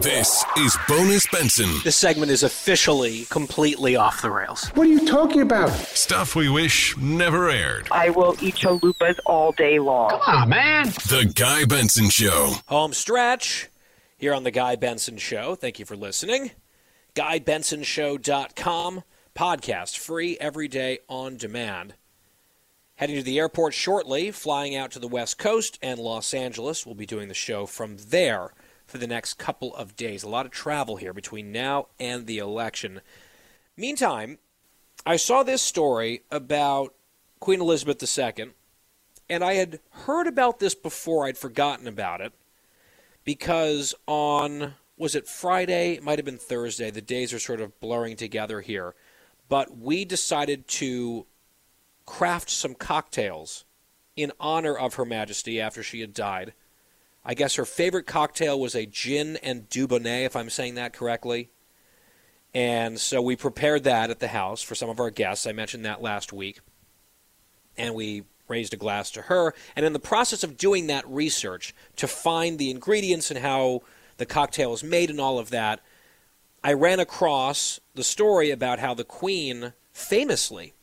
This is Bonus Benson. This segment is officially completely off the rails. What are you talking about? Stuff we wish never aired. I will eat chalupas all day long. Come on, man. The Guy Benson Show. Home stretch here on The Guy Benson Show. Thank you for listening. GuyBensonShow.com. Podcast free every day on demand. Heading to the airport shortly, flying out to the West Coast and Los Angeles. We'll be doing the show from there for the next couple of days. A lot of travel here between now and the election. Meantime, I saw this story about Queen Elizabeth II, and I had heard about this before. I'd forgotten about it because on, was it Friday? It might have been Thursday. The days are sort of blurring together here. But we decided to craft some cocktails in honor of Her Majesty after she had died. I guess her favorite cocktail was a gin and dubonnet, if I'm saying that correctly. And so we prepared that at the house for some of our guests. I mentioned that last week. And we raised a glass to her. And in the process of doing that research to find the ingredients and how the cocktail is made and all of that, I ran across the story about how the Queen famously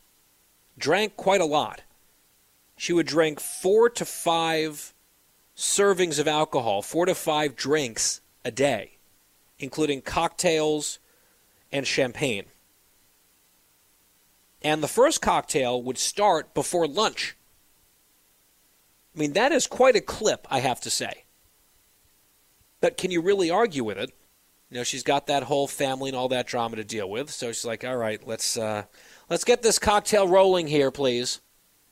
drank quite a lot. She would drink four to five servings of alcohol, four to five drinks a day, including cocktails and champagne. And the first cocktail would start before lunch. I mean, that is quite a clip, I have to say. But can you really argue with it? You know, she's got that whole family and all that drama to deal with, so she's like, "All right, let's uh, let's get this cocktail rolling here, please."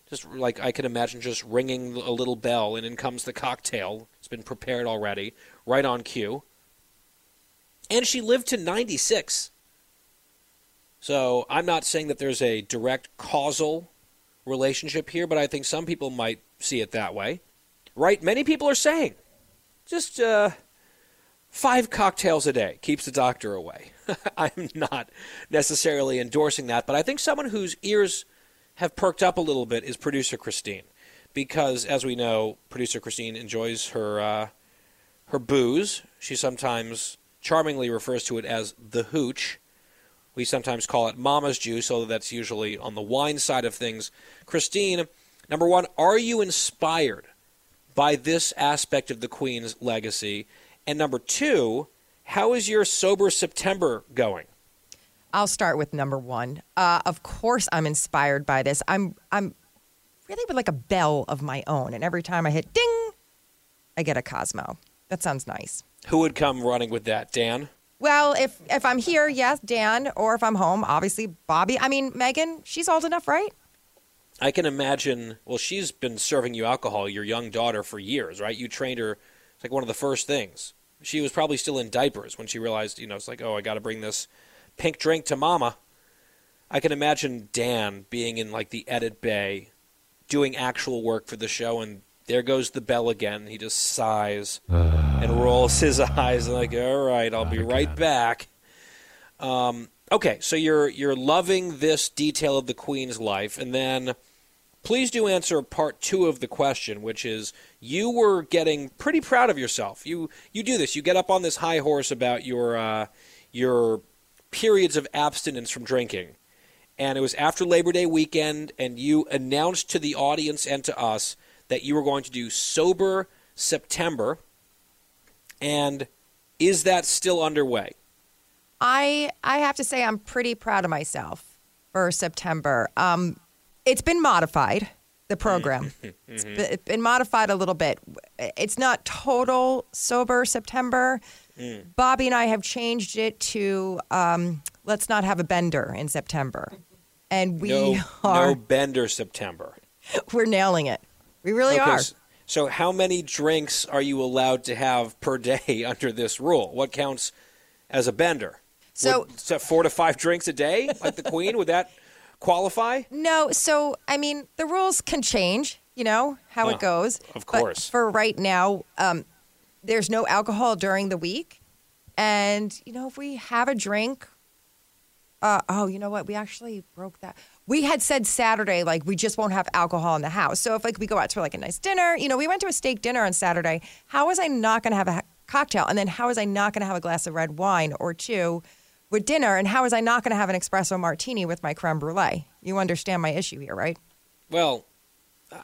Just like I can imagine, just ringing a little bell, and in comes the cocktail. It's been prepared already, right on cue. And she lived to 96. So I'm not saying that there's a direct causal relationship here, but I think some people might see it that way. Right? Many people are saying just uh, five cocktails a day keeps the doctor away. I'm not necessarily endorsing that, but I think someone whose ears have perked up a little bit is producer Christine, because as we know, producer Christine enjoys her uh, her booze. She sometimes charmingly refers to it as the hooch. We sometimes call it mama's juice, although that's usually on the wine side of things. Christine, number one, are you inspired by this aspect of the Queen's legacy? And number two, how is your sober September going? I'll start with number one. Uh, of course, I'm inspired by this. I'm I'm really with like a bell of my own, and every time I hit ding, I get a Cosmo. That sounds nice. Who would come running with that, Dan? Well, if if I'm here, yes, Dan, or if I'm home, obviously Bobby. I mean, Megan, she's old enough, right? I can imagine. Well, she's been serving you alcohol, your young daughter, for years, right? You trained her. It's like one of the first things. She was probably still in diapers when she realized, you know, it's like, oh, I got to bring this pink drink to mama. I can imagine Dan being in like the edit bay doing actual work for the show and there goes the bell again. He just sighs and rolls his eyes like, "All right, I'll be right back." Um, okay, so you're you're loving this detail of the Queen's life, and then please do answer part two of the question, which is you were getting pretty proud of yourself. You you do this. You get up on this high horse about your uh, your periods of abstinence from drinking. And it was after Labor Day weekend, and you announced to the audience and to us that you were going to do Sober September. And is that still underway? I I have to say I'm pretty proud of myself for September. Um, it's been modified. The program it's been- been modified a little bit. It's not total sober September. Bobby and I have changed it to um, let's not have a bender in September, and we no, are no bender September. we're nailing it. We really Okay, are. So, how many drinks are you allowed to have per day under this rule? What counts as a bender. So- Would- so four to five drinks a day, like the Queen, would that qualify? No, so I mean the rules can change. You know how Oh, it goes. of But course. for right now, um, there's no alcohol during the week, and you know if we have a drink. Uh, oh, you know what? We actually broke that. We had said Saturday, like we just won't have alcohol in the house. So if like we go out to like a nice dinner, you know, we went to a steak dinner on Saturday. How was I not going to have a cocktail? And then how was I not going to have a glass of red wine or two with dinner? And how was I not going to have an espresso martini with my creme brulee? You understand my issue here, right? Well,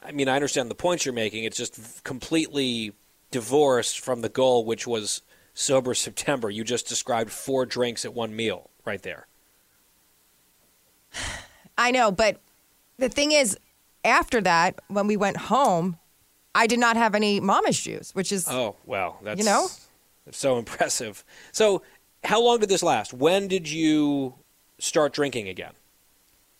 I mean, I understand the points you're making. It's just completely divorced from the goal, which was sober September. You just described four drinks at one meal right there. I know, but the thing is, after that, when we went home, I did not have any mama's juice, which is Oh, well, that's You know? so impressive. So, how long did this last? When did you start drinking again?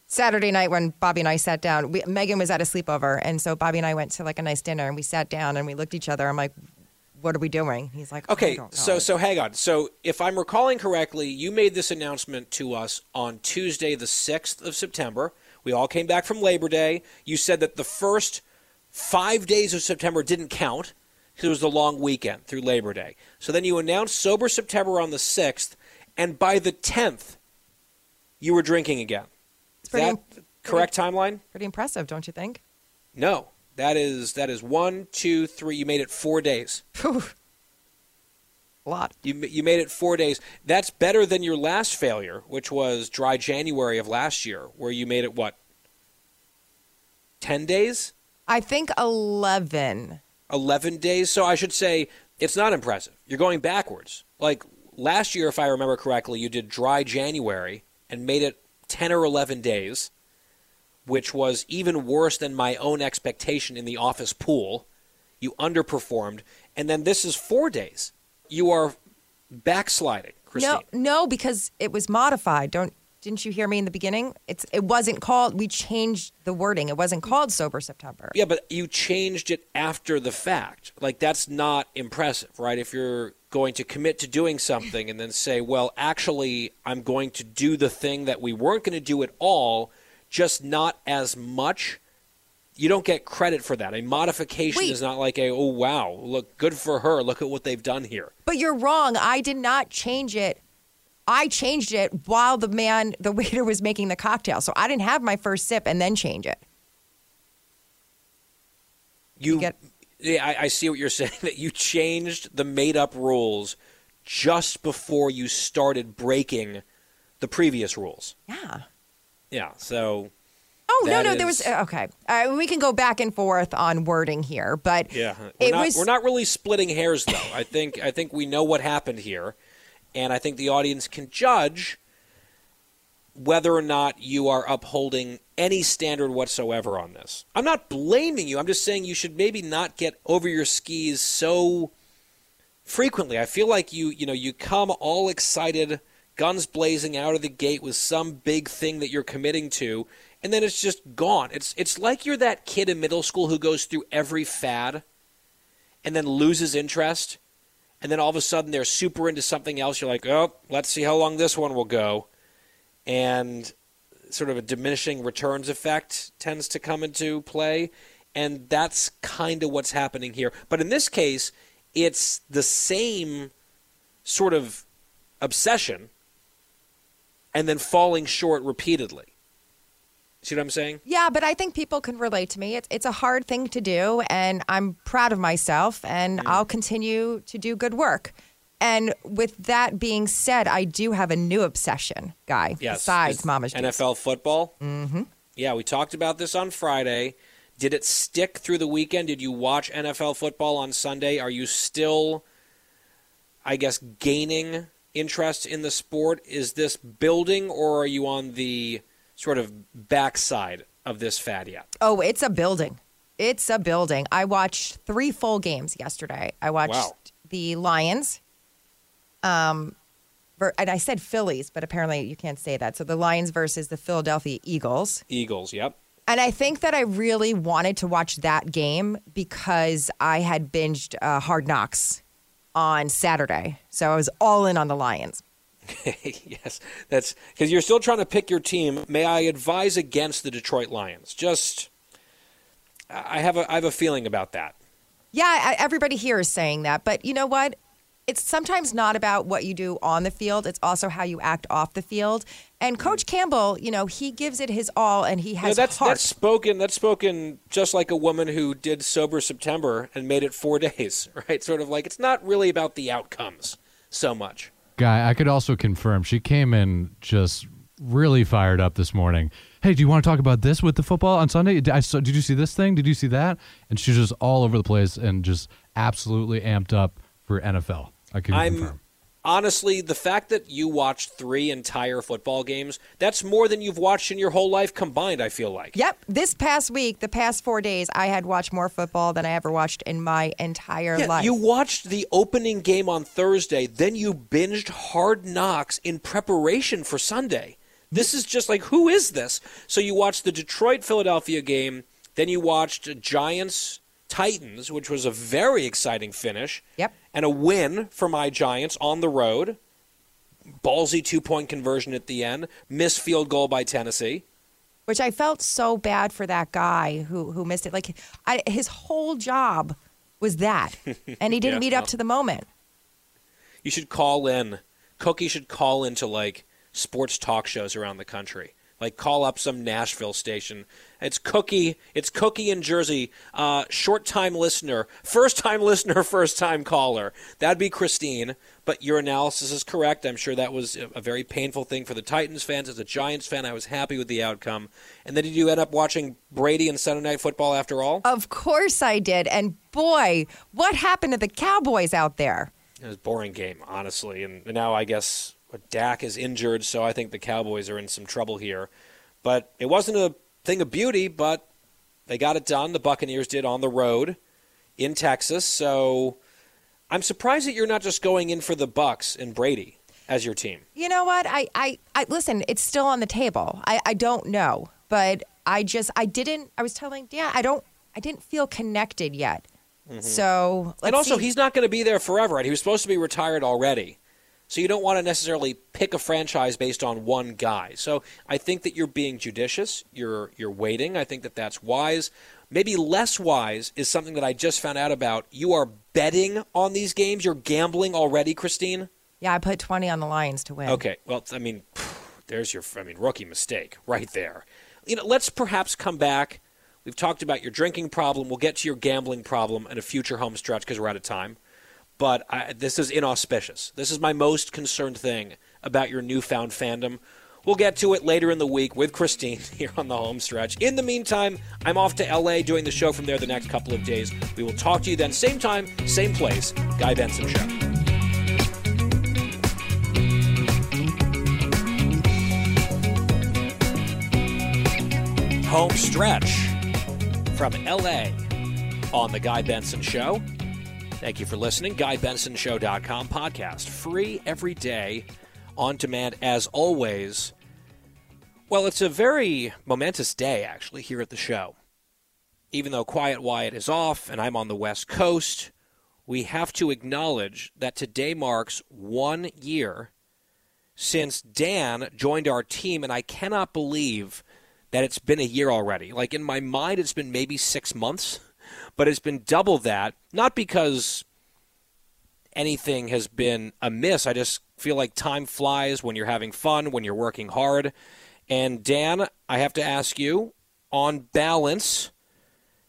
Saturday night when Bobby and I sat down. We, Megan was at a sleepover, and so Bobby and I went to like a nice dinner, and we sat down and we looked at each other. I'm like, "What are we doing?" He's like, "I Okay, don't know." so so hang on. So if I'm recalling correctly, you made this announcement to us on Tuesday, the sixth of September. We all came back from Labor Day. You said that the first five days of September didn't count because it was the long weekend through Labor Day. So then you announced sober September on the sixth, and by the tenth, you were drinking again. Is pretty that the correct timeline? pretty impressive, don't you think? No, that is that is one, two, three. You made it four days. A lot. You you made it four days. That's better than your last failure, which was dry January of last year, where you made it what? Ten days, I think eleven. eleven days. So I should say it's not impressive. You're going backwards. Like last year, if I remember correctly, you did dry January and made it ten or eleven days, which was even worse than my own expectation in the office pool. You underperformed, and then this is four days. You are backsliding, Christine. No, no, because it was modified. Don't didn't you hear me in the beginning? It's it wasn't called. We changed the wording. It wasn't called sober September. Yeah, but you changed it after the fact. Like that's not impressive, right? If you're going to commit to doing something and then say, "Well, actually, I'm going to do the thing that we weren't going to do at all, just not as much." You don't get credit for that. A modification Wait. is not like a, "Oh, wow, look good for her. Look at what they've done here." But you're wrong. I did not change it. I changed it while the man, the waiter was making the cocktail. So I didn't have my first sip and then change it. You, get- yeah, I, I see what you're saying. That you changed the made-up rules just before you started breaking the previous rules. Yeah. Yeah. So Oh no, no, there was uh, okay. Uh, we can go back and forth on wording here, but yeah, we're it not was we're not really splitting hairs though. I think I think we know what happened here, and I think the audience can judge whether or not you are upholding any standard whatsoever on this. I'm not blaming you. I'm just saying you should maybe not get over your skis so frequently. I feel like you, you know, you come all excited, guns blazing out of the gate with some big thing that you're committing to, and then it's just gone. It's it's like you're that kid in middle school who goes through every fad and then loses interest, and then all of a sudden they're super into something else. You're like, "Oh, let's see how long this one will go." And sort of a diminishing returns effect tends to come into play. And that's kind of what's happening here. But in this case, it's the same sort of obsession and then falling short repeatedly. See what I'm saying? Yeah, but I think people can relate to me. It's it's a hard thing to do, and I'm proud of myself, and I'll continue to do good work. And with that being said, I do have a new obsession, guy. Yes. Besides Mama's Juice. NFL football. Mm-hmm. Yeah, we talked about this on Friday. Did it stick through the weekend? Did you watch NFL football on Sunday? Are you still, I guess, gaining interest in the sport? Is this building, or are you on the sort of backside of this fad yet? Oh, it's a building. It's a building. I watched three full games yesterday. I watched Wow. the Lions. Um, ver- and I said Phillies, but apparently you can't say that. So the Lions versus the Philadelphia Eagles. Eagles, yep. And I think that I really wanted to watch that game because I had binged uh, Hard Knocks on Saturday. So I was all in on the Lions. yes, that's because you're still trying to pick your team. May I advise against the Detroit Lions? Just, I have a I have a feeling about that. Yeah, everybody here is saying that, but you know what? It's sometimes not about what you do on the field; it's also how you act off the field. And mm. Coach Campbell, you know, he gives it his all, and he You know, has that's heart. that's spoken that's spoken just like a woman who did sober September and made it four days, right? Sort of like it's not really about the outcomes so much. Guy, I could also confirm she came in just really fired up this morning. Hey, do you want to talk about this with the football on Sunday? Did, I saw, did you see this thing? Did you see that? And she's just all over the place and just absolutely amped up for NFL. I can I'm confirm. honestly the fact that you watched three entire football games that's more than you've watched in your whole life combined. I feel like. Yep. This past week, the past four days, I had watched more football than I ever watched in my entire Yeah, life. you watched the opening game on Thursday, then you binged Hard Knocks in preparation for Sunday. This is just like, who is this? So you watched the Detroit Philadelphia game, then you watched Giants Titans, which was a very exciting finish. Yep. And a win for my Giants on the road. Ballsy two point conversion at the end, missed field goal by Tennessee. which I felt so bad for that guy who who missed it. Like I, his whole job was that, and he didn't Yeah, meet up to the moment. You should call in. Cookie should call into like sports talk shows around the country. Like call up some Nashville station. It's Cookie. It's Cookie in Jersey. Uh, short time listener, first time listener, first time caller. That'd be Christine. But your analysis is correct. I'm sure that was a a very painful thing for the Titans fans. As a Giants fan, I was happy with the outcome. And then did you end up watching Brady and Sunday Night Football after all? Of course I did, and boy, what happened to the Cowboys out there? It was a boring game, honestly. And now I guess Dak is injured, so I think the Cowboys are in some trouble here. But it wasn't a thing of beauty, but they got it done. The Buccaneers did on the road in Texas. So I'm surprised that you're not just going in for the Bucks and Brady as your team. You know what? I, I, I listen. It's still on the table. I, I don't know, but I just I didn't. I was telling Dan I don't. I didn't feel connected yet. So let's Mm-hmm. and also, see. he's not going to be there forever. Right? He was supposed to be retired already. So you don't want to necessarily pick a franchise based on one guy. So I think that you're being judicious. You're you're waiting. I think that that's wise. Maybe less wise is something that I just found out about. You are betting on these games. You're gambling already, Christine. yeah, I put twenty on the Lions to win. Okay. Well, I mean, there's your I mean rookie mistake right there. You know, let's perhaps come back. We've talked about your drinking problem. We'll get to your gambling problem in a future home stretch because we're out of time. But I, this is inauspicious. This is my most concerned thing about your newfound fandom. We'll get to it later in the week with Christine here on the home stretch. In the meantime, I'm off to LA doing the show from there the next couple of days. We will talk to you then, same time, same place. Guy Benson Show. home stretch from LA on The Guy Benson Show. Thank you for listening. GuyBensonShow.com podcast. Free every day, on demand as always. Well, it's a very momentous day, actually, here at the show. Even though Quiet Wyatt is off and I'm on the West Coast, we have to acknowledge that today marks one year since Dan joined our team, and I cannot believe that it's been a year already. Like in my mind, it's been maybe six months, but it's been double that. Not because anything has been amiss. I just feel like time flies when you're having fun, when you're working hard. And Dan, I have to ask you, on balance,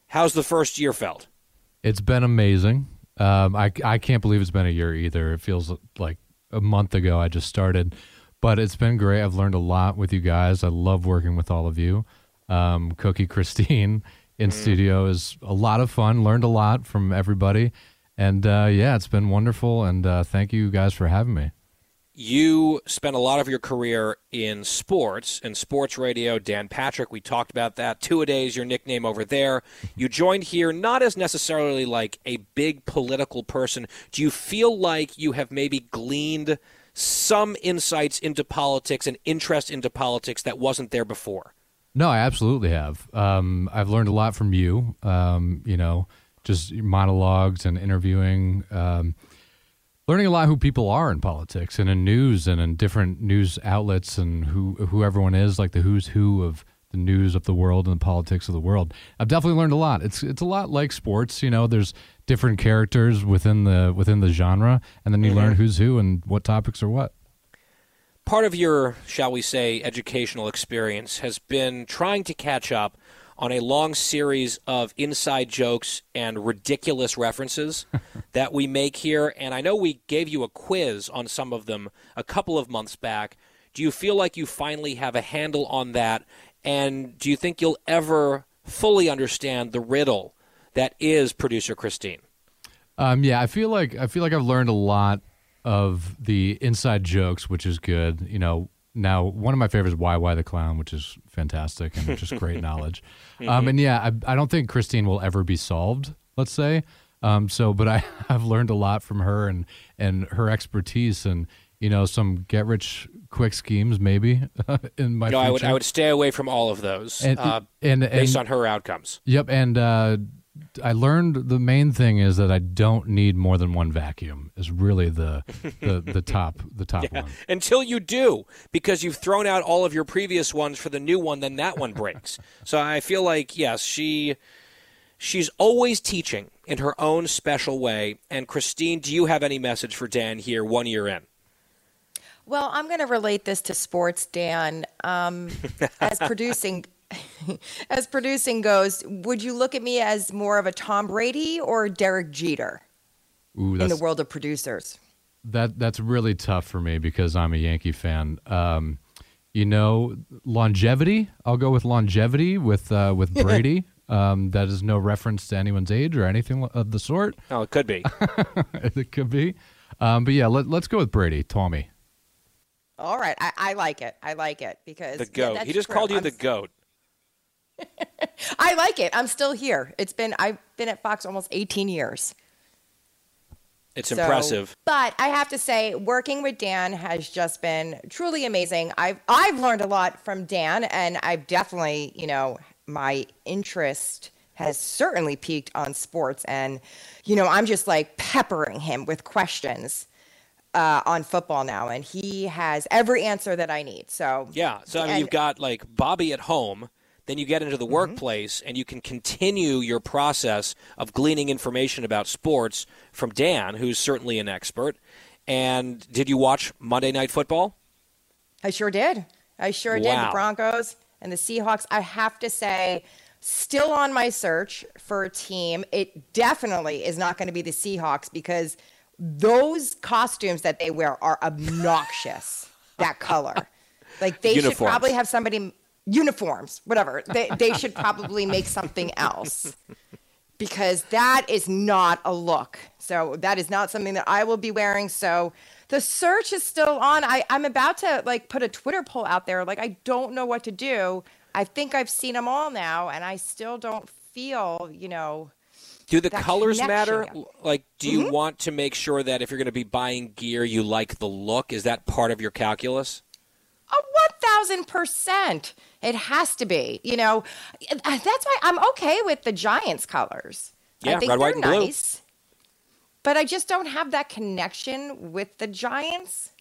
how's the first year felt? It's been amazing. Um, I, I can't believe it's been a year either. It feels like a month ago I just started, but it's been great. I've learned a lot with you guys. I love working with all of you. Um, Cookie Christine in studio is a lot of fun. Learned a lot from everybody, and uh, yeah, it's been wonderful. And uh, thank you guys for having me. You spent a lot of your career in sports and sports radio. Dan Patrick, we talked about that. Two a days, your nickname over there. You joined here not as necessarily like a big political person. Do you feel like you have maybe gleaned some insights into politics and interest into politics that wasn't there before? No, I absolutely have. Um, I've learned a lot from you. Um, you know, just monologues and interviewing. Um, learning a lot who people are in politics and in news and in different news outlets and who who everyone is, like the who's who of the news of the world and the politics of the world. I've definitely learned a lot. It's it's a lot like sports, you know. There's different characters within the within the genre, and then you learn who's who and what topics are what. Part of your, shall we say, educational experience has been trying to catch up on a long series of inside jokes and ridiculous references that we make here. And I know we gave you a quiz on some of them a couple of months back. Do you feel like you finally have a handle on that? And do you think you'll ever fully understand the riddle that is producer Christine? Um, yeah, I feel like I feel like I've learned a lot of the inside jokes, which is good. You know, now one of my favorites is Why Why the Clown, which is fantastic and just great knowledge. Um, and yeah, I, I don't think Christine will ever be solved. Let's say. Um, so, but I have learned a lot from her and and her expertise and you know some get rich quick schemes maybe in my. No, I would. I would stay away from all of those And- uh, and- based on her outcomes. Yep, and uh, I learned the main thing is that I don't need more than one vacuum. Is really the the, the top the top one. Until you do, because you've thrown out all of your previous ones for the new one, then that one breaks. so I feel like yes, she she's always teaching in her own special way. And Christine, do you have any message for Dan here, one year in? Well, I'm going to relate this to sports, Dan. Um, as producing, as producing goes, would you look at me as more of a Tom Brady or Derek Jeter Ooh, in the world of producers? that that's really tough for me because I'm a Yankee fan. Um, you know, longevity. I'll go with longevity with uh, with Brady. um, that is no reference to anyone's age or anything of the sort. Oh, it could be. it could be, um, but yeah, let, let's go with Brady. Tommy. All right, I, I like it. I like it because The goat. that's he just true. called you I'm the goat. I like it. I'm still here. It's been I've been at Fox almost 18 years. It's So- impressive. But I have to say, working with Dan has just been truly amazing. I've I've learned a lot from Dan, and I've definitely, you know, my interest has certainly piqued on sports, and you know, I'm just like peppering him with questions uh, on football now, and he has every answer that I need. So Yeah. So I mean, and- you've got like Bobby at home. Then you get into the Mm-hmm. workplace, and you can continue your process of gleaning information about sports from Dan, who's certainly an expert. And did you watch Monday Night Football? I sure did. I sure did. The Broncos and the Seahawks. I have to say, still on my search for a team. It definitely is not going to be the Seahawks because those costumes that they wear are obnoxious. that color. Like they should probably have somebody uniforms, whatever. They they should probably make something else. Because that is not a look. So that is not something that I will be wearing. So the search is still on. I, I'm about to like put a Twitter poll out there. Like I don't know what to do. I think I've seen them all now, and I still don't feel, you know, Do the colors matter? yeah. Like, do you mm-hmm. want to make sure that if you're going to be buying gear, you like the look? Is that part of your calculus? A one thousand percent. It has to be. You know, that's why I'm okay with the Giants colors. Yeah, I think red, they're white, and blue. nice. But I just don't have that connection with the Giants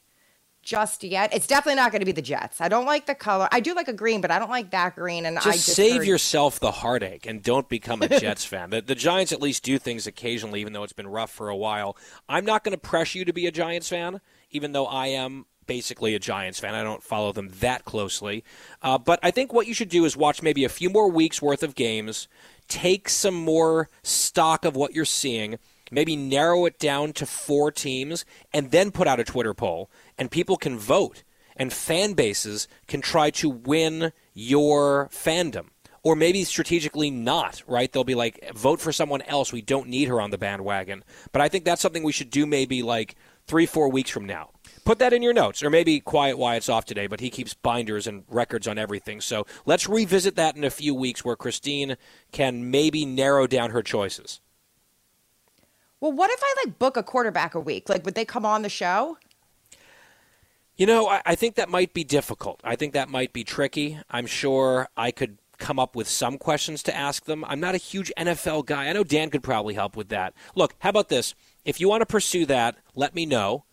just yet. It's definitely not going to be the Jets. I don't like the color. I do like a green, but I don't like that green. And Just, I just save heard- yourself the heartache and don't become a Jets fan. The, the Giants at least do things occasionally, even though it's been rough for a while. I'm not going to press you to be a Giants fan, even though I am basically a Giants fan. I don't follow them that closely. Uh, but I think what you should do is watch maybe a few more weeks worth of games, take some more stock of what you're seeing, maybe narrow it down to four teams, and then put out a Twitter poll, and people can vote. And fan bases can try to win your fandom or maybe strategically not, right? They'll be like, vote for someone else. We don't need her on the bandwagon. But I think that's something we should do maybe like three, four weeks from now. Put that in your notes, or maybe Quiet Wyatt's off today, but he keeps binders and records on everything. So let's revisit that in a few weeks where Christine can maybe narrow down her choices. Well, what if I like book a quarterback a week? Like, would they come on the show? You know, I, I think that might be difficult. I think that might be tricky. I'm sure I could come up with some questions to ask them. I'm not a huge NFL guy. I know Dan could probably help with that. Look, how about this? If you want to pursue that, let me know.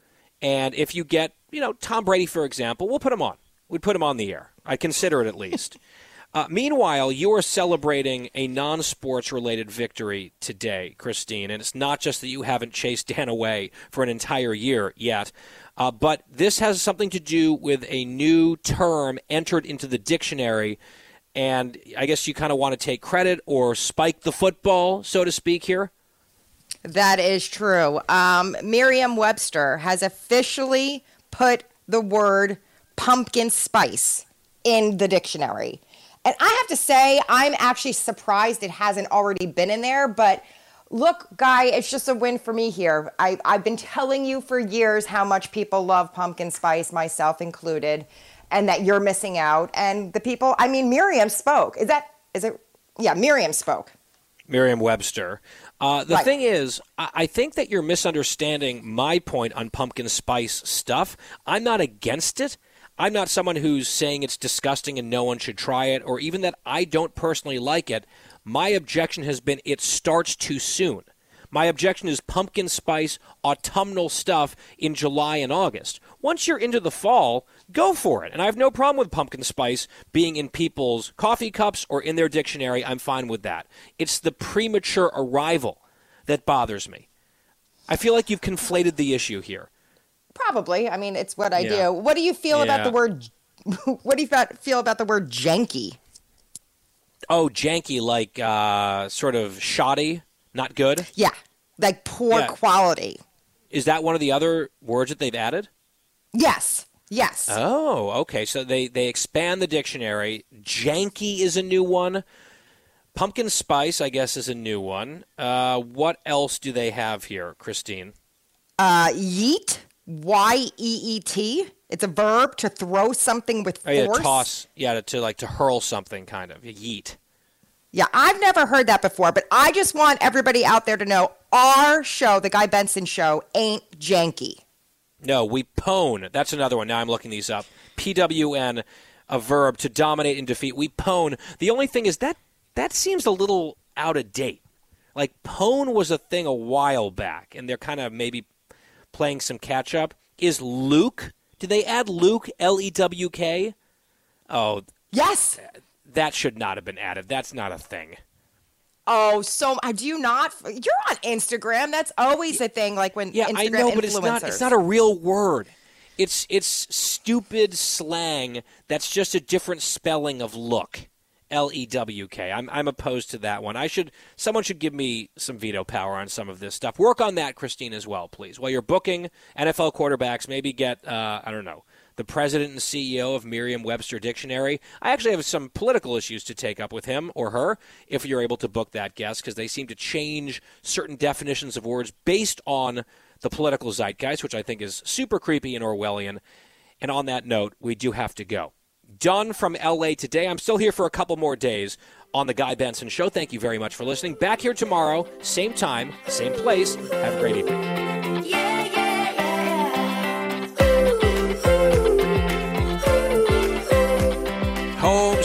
And if you get, you know, Tom Brady, for example, we'll put him on. We'd put him on the air. I'd consider it at least. Uh, meanwhile, you are celebrating a non sports related victory today, Christine. And it's not just that you haven't chased Dan away for an entire year yet, uh, but this has something to do with a new term entered into the dictionary. And I guess you kind of want to take credit or spike the football, so to speak, here. That is true. Um, Merriam Webster has officially put the word pumpkin spice in the dictionary. And I have to say, I'm actually surprised it hasn't already been in there. But look, Guy, it's just a win for me here. I, I've been telling you for years how much people love pumpkin spice, myself included, and that you're missing out. And the people, I mean, Miriam spoke. Is that, is it? Yeah, Miriam spoke. Merriam Webster. Uh, the Right. thing is, I I think that you're misunderstanding my point on pumpkin spice stuff. I'm not against it. I'm not someone who's saying it's disgusting and no one should try it, or even that I don't personally like it. My objection has been it starts too soon. My objection is pumpkin spice autumnal stuff in July and August. Once you're into the fall, go for it. And I have no problem with pumpkin spice being in people's coffee cups or in their dictionary. I'm fine with that. It's the premature arrival that bothers me. I feel like you've conflated the issue here. Probably. I mean, it's what I Yeah. do. What do you feel about the word? What do you feel about the word janky? Oh, janky, like uh, sort of shoddy, not good. Yeah, like poor Yeah. quality. Is that one of the other words that they've added? Yes, yes. Oh, okay. So they, they expand the dictionary. Janky is a new one. Pumpkin spice, I guess, is a new one. Uh, what else do they have here, Christine? Uh, yeet, Y E E T. It's a verb to throw something with Oh, yeah, force. toss. Yeah, to, to like to hurl something, kind of. Yeet. Yeah, I've never heard that before, but I just want everybody out there to know our show, the Guy Benson Show, ain't janky. No, we pwn. That's another one. Now I'm looking these up. P W N, a verb to dominate and defeat. We pwn. The only thing is that that seems a little out of date. Like pwn was a thing a while back, and they're kind of maybe playing some catch up. Is lewk? Did they add lewk? L E W K? Oh, Yes. that should not have been added. That's not a thing. Oh, so do you not? You're on Instagram. That's always a thing. Like when Yeah, Instagram I know, but it's not. It's not a real word. It's it's stupid slang. That's just a different spelling of look. L E W K. I'm I'm opposed to that one. I should someone should give me some veto power on some of this stuff. Work on that, Christine, as well, please. While you're booking NFL quarterbacks, maybe get uh, I don't know the president and CEO of Merriam-Webster Dictionary. I actually have some political issues to take up with him or her if you're able to book that guest because they seem to change certain definitions of words based on the political zeitgeist, which I think is super creepy and Orwellian. And on that note, we do have to go. Done from LA today. I'm still here for a couple more days on The Guy Benson Show. Thank you very much for listening. Back here tomorrow, same time, same place. Have a great evening.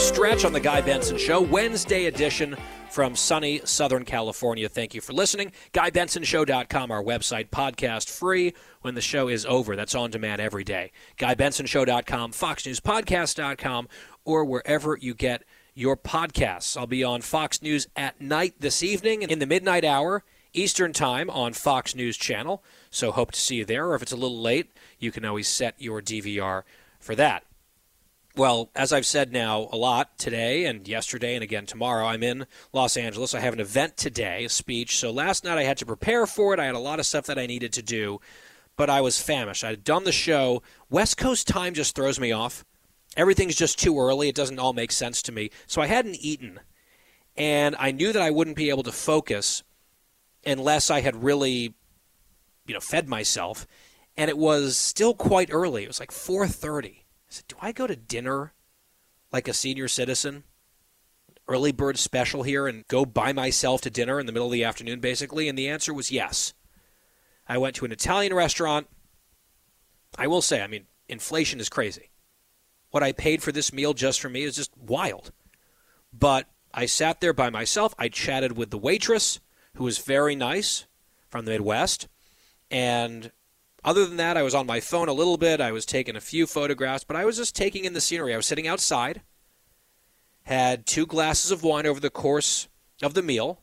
Stretch on The Guy Benson Show, Wednesday edition from sunny Southern California. Thank you for listening. GuyBensonShow.com, our website, podcast free when the show is over. That's on demand every day. GuyBensonShow.com, FoxNewsPodcast.com, or wherever you get your podcasts. I'll be on Fox News at night this evening in the midnight hour. Eastern Time on Fox News Channel. So hope to see you there. Or if it's a little late, you can always set your DVR for that. Well, as I've said now a lot today and yesterday and again tomorrow, I'm in Los Angeles. I have an event today, a speech. So last night I had to prepare for it. I had a lot of stuff that I needed to do, but I was famished. I had done the show. West Coast time just throws me off. Everything's just too early. It doesn't all make sense to me. So I hadn't eaten, and I knew that I wouldn't be able to focus unless I had really, you know, fed myself. And it was still quite early. It was like 4:30. Said, "Do I go to dinner like a senior citizen? Early bird special here and go by myself to dinner in the middle of the afternoon basically?" And the answer was yes. I went to an Italian restaurant. I will say, I mean, inflation is crazy. What I paid for this meal just for me is just wild. But I sat there by myself. I chatted with the waitress, who was very nice from the Midwest. And other than that, I was on my phone a little bit. I was taking a few photographs, but I was just taking in the scenery. I was sitting outside, had two glasses of wine over the course of the meal,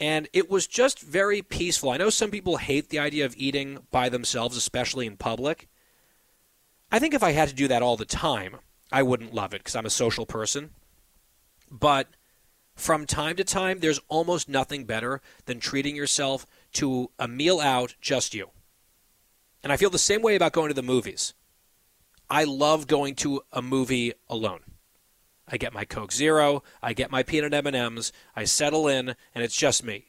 and it was just very peaceful. I know some people hate the idea of eating by themselves, especially in public. I think if I had to do that all the time, I wouldn't love it because I'm a social person. But from time to time, there's almost nothing better than treating yourself to a meal out, just you. And I feel the same way about going to the movies. I love going to a movie alone. I get my Coke Zero, I get my peanut M&Ms, I settle in, and it's just me.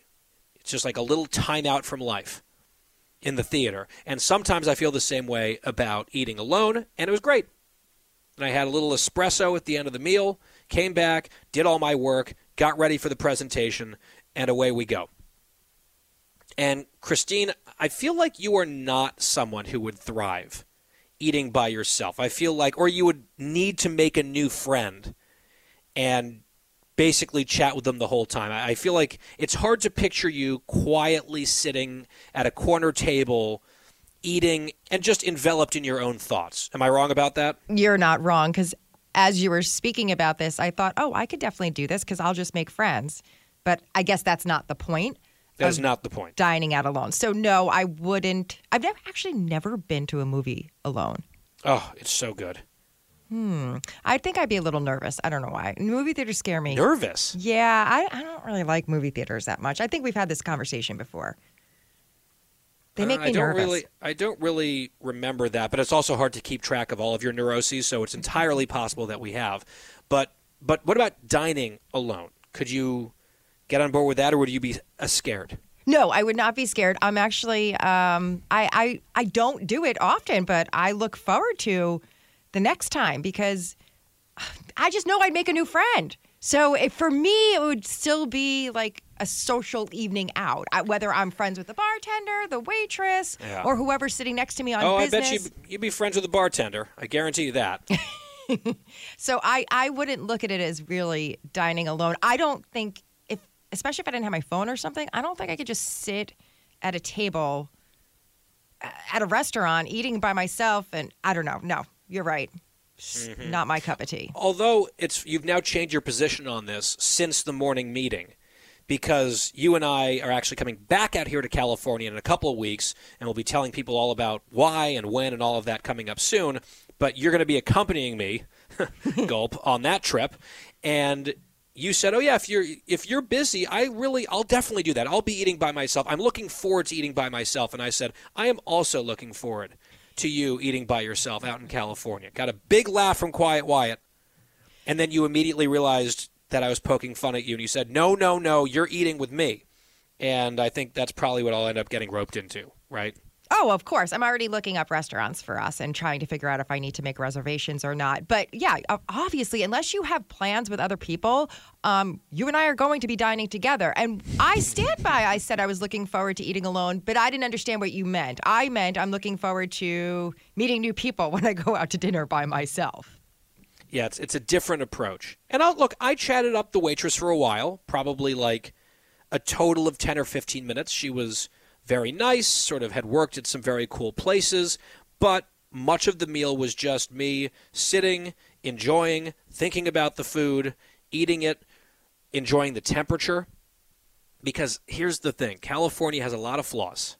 It's just like a little timeout from life in the theater. And sometimes I feel the same way about eating alone, and it was great. And I had a little espresso at the end of the meal, came back, did all my work, got ready for the presentation, and away we go. And Christine, I feel like you are not someone who would thrive eating by yourself. I feel like, or you would need to make a new friend and basically chat with them the whole time. I feel like it's hard to picture you quietly sitting at a corner table eating and just enveloped in your own thoughts. Am I wrong about that? You're not wrong because as you were speaking about this, I thought, oh, I could definitely do this because I'll just make friends. But I guess that's not the point. That is not the point. Dining out alone. So no, I wouldn't. I've never actually never been to a movie alone. Oh, it's so good. Hmm. I think I'd be a little nervous. I don't know why. Movie theaters scare me. Nervous? Yeah, I, I don't really like movie theaters that much. I think we've had this conversation before. They make Uh, me I don't nervous. really I don't really remember that, but it's also hard to keep track of all of your neuroses, so it's entirely possible that we have. But but what about dining alone? Could you get on board with that or would you be uh, scared? No, I would not be scared. I'm actually, um, I, I, I don't do it often, but I look forward to the next time because I just know I'd make a new friend. So if, for me, it would still be like a social evening out, I, whether I'm friends with the bartender, the waitress, Yeah. or whoever's sitting next to me on oh, business. I bet you you'd be friends with the bartender. I guarantee you that. So I, I wouldn't look at it as really dining alone. I don't think especially if I didn't have my phone or something, I don't think I could just sit at a table uh, at a restaurant eating by myself and I don't know. No, you're right. Mm-hmm. Not my cup of tea. Although it's you've now changed your position on this since the morning meeting, because you and I are actually coming back out here to California in a couple of weeks, and we'll be telling people all about why and when and all of that coming up soon. But you're going to be accompanying me, gulp, on that trip, and you said, "Oh yeah, if you're if you're busy, I really I'll definitely do that. I'll be eating by myself. I'm looking forward to eating by myself." And I said, "I am also looking forward to you eating by yourself out in California." Got a big laugh from Quiet Wyatt. And then you immediately realized that I was poking fun at you, and you said, "No, no, no, you're eating with me." And I think that's probably what I'll end up getting roped into, right? Oh, of course. I'm already looking up restaurants for us and trying to figure out if I need to make reservations or not. But yeah, obviously, unless you have plans with other people, um, you and I are going to be dining together. And I stand by, I said I was looking forward to eating alone, but I didn't understand what you meant. I meant I'm looking forward to meeting new people when I go out to dinner by myself. Yeah, it's it's a different approach. And I'll look, I chatted up the waitress for a while, probably like a total of 10 or 15 minutes. She was very nice, sort of had worked at some very cool places, but much of the meal was just me sitting, enjoying, thinking about the food, eating it, enjoying the temperature. Because here's the thing California has a lot of flaws,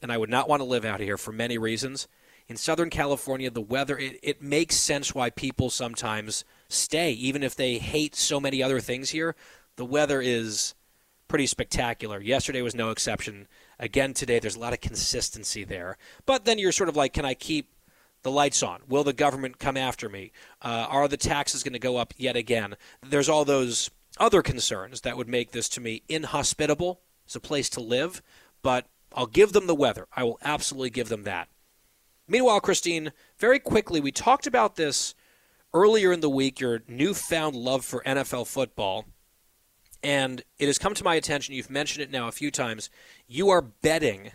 and I would not want to live out here for many reasons. In Southern California, the weather, it, it makes sense why people sometimes stay, even if they hate so many other things here. The weather is pretty spectacular. Yesterday was no exception. Again today, there's a lot of consistency there. But then you're sort of like, can I keep the lights on? Will the government come after me? Uh, are the taxes going to go up yet again? There's all those other concerns that would make this to me inhospitable. It's a place to live, but I'll give them the weather. I will absolutely give them that. Meanwhile, Christine, very quickly, we talked about this earlier in the week your newfound love for NFL football. And it has come to my attention, you've mentioned it now a few times. You are betting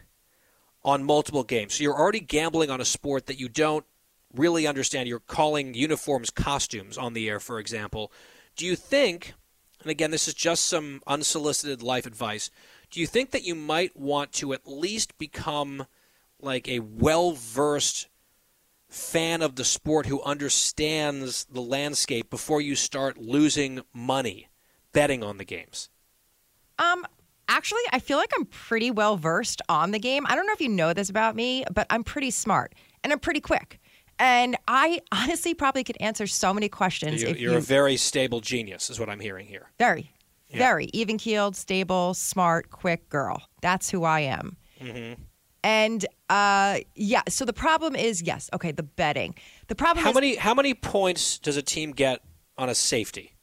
on multiple games. So you're already gambling on a sport that you don't really understand. You're calling uniforms costumes on the air, for example. Do you think, and again, this is just some unsolicited life advice, do you think that you might want to at least become like a well versed fan of the sport who understands the landscape before you start losing money betting on the games? Um, actually, I feel like I'm pretty well versed on the game. I don't know if you know this about me, but I'm pretty smart and I'm pretty quick. And I honestly probably could answer so many questions. You, if you're you, a very stable genius, is what I'm hearing here. very, very even keeled, stable, smart, quick girl. That's who I am. Mm-hmm. And uh, yeah, so the problem is yes, okay, the betting. The problem How is many how many points does a team get on a safety?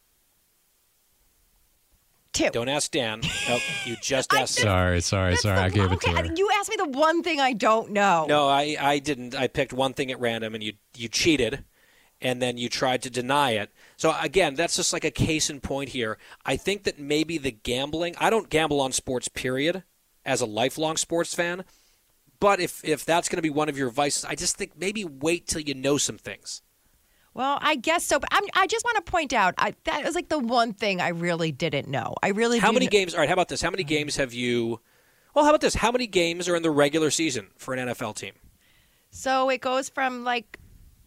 Two. Don't ask Dan. Nope, you just asked. Sarah. Sorry, sorry, sorry. the- I gave it to okay, her. You asked me the one thing I don't know. No, I, I didn't. I picked one thing at random, and you you cheated, and then you tried to deny it. So again, that's just like a case in point here. I think that maybe the gambling. I don't gamble on sports, period, as a lifelong sports fan. But if if that's going to be one of your vices, I just think maybe wait till you know some things. Well, I guess so. But I'm, I just want to point out I, that was like the one thing I really didn't know. I really How many games? All right, how about this? How many games have you? Well, how about this? How many games are in the regular season for an NFL team? So it goes from like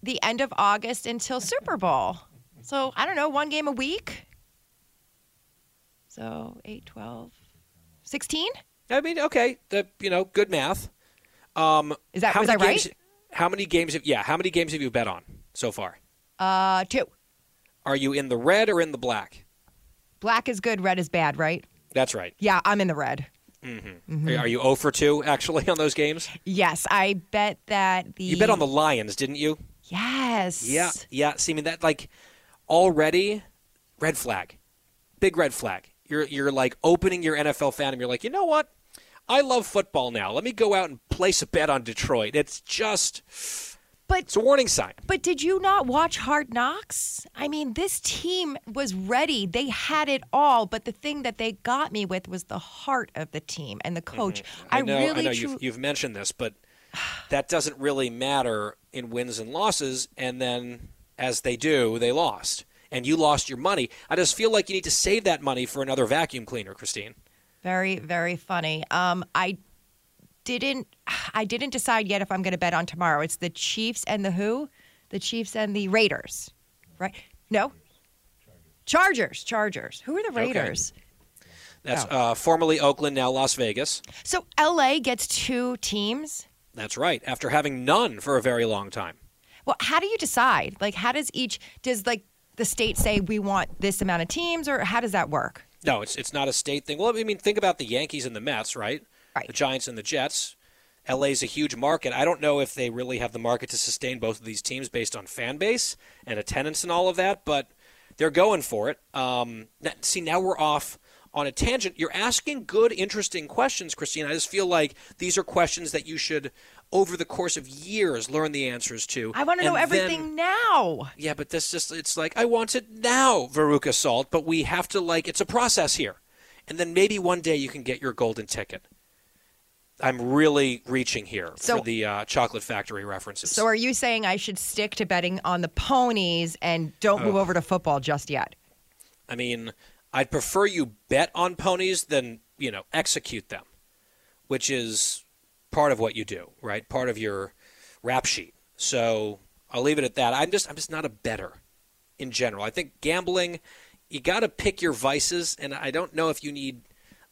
the end of August until Super Bowl. So I don't know, one game a week. So 8, 12, 16? I mean, okay, the you know, good math. Um, Is that- how was I right? games, How many games? Have, yeah, how many games have you bet on so far? Uh, two. Are you in the red or in the black? Black is good, red is bad, right? That's right. Yeah, I'm in the red. Are- Are you 0 for 2 actually on those games? Yes, I bet that the You bet on the Lions, didn't you? Yes. Yeah, yeah. See, I mean that like already red flag, big red flag. You're you're like opening your NFL fan, and you're like, you know what? I love football now. Let me go out and place a bet on Detroit. It's just But it's a warning sign. But did you not watch Hard Knocks? I mean, this team was ready. They had it all. But the thing that they got me with was the heart of the team and the coach. I know, really I know tru- you've, you've mentioned this, but that doesn't really matter in wins and losses. And then, as they do, they lost, and you lost your money. I just feel like you need to save that money for another vacuum cleaner, Christine. very, very funny. Um, I didn't. I didn't decide yet if I'm going to bet on tomorrow. It's the Chiefs and the who? The Chiefs and the Raiders, right? No. Chargers. Chargers. Who are the Okay. Raiders? That's Oh. uh, formerly Oakland, now Las Vegas. So LA gets two teams. That's right. After having none for a very long time. Well, how do you decide? Like, how does each does like the state say we want this amount of teams, or how does that work? No, it's it's not a state thing. Well, I mean, think about the Yankees and the Mets, right? Right. The Giants and the Jets. LA's a huge market. I don't know if they really have the market to sustain both of these teams based on fan base and attendance and all of that, but they're going for it. Um, see, now we're off on a tangent. You're asking good, interesting questions, Christine. I just feel like these are questions that you should, over the course of years, learn the answers to. I want to know And then- everything now. yeah, but this just it's like I want it now, Veruca Salt, but we have to like it's a process here. And then maybe one day you can get your golden ticket. I'm really reaching here So- for the uh, chocolate factory references. So, are you saying I should stick to betting on the ponies and don't move over to football just yet? I mean, I'd prefer you bet on ponies than, you know, execute them, which is part of what you do, right? Part of your rap sheet. So I'll leave it at that. I'm just I'm just not a bettor in general. I think gambling, you got to pick your vices, and I don't know if you need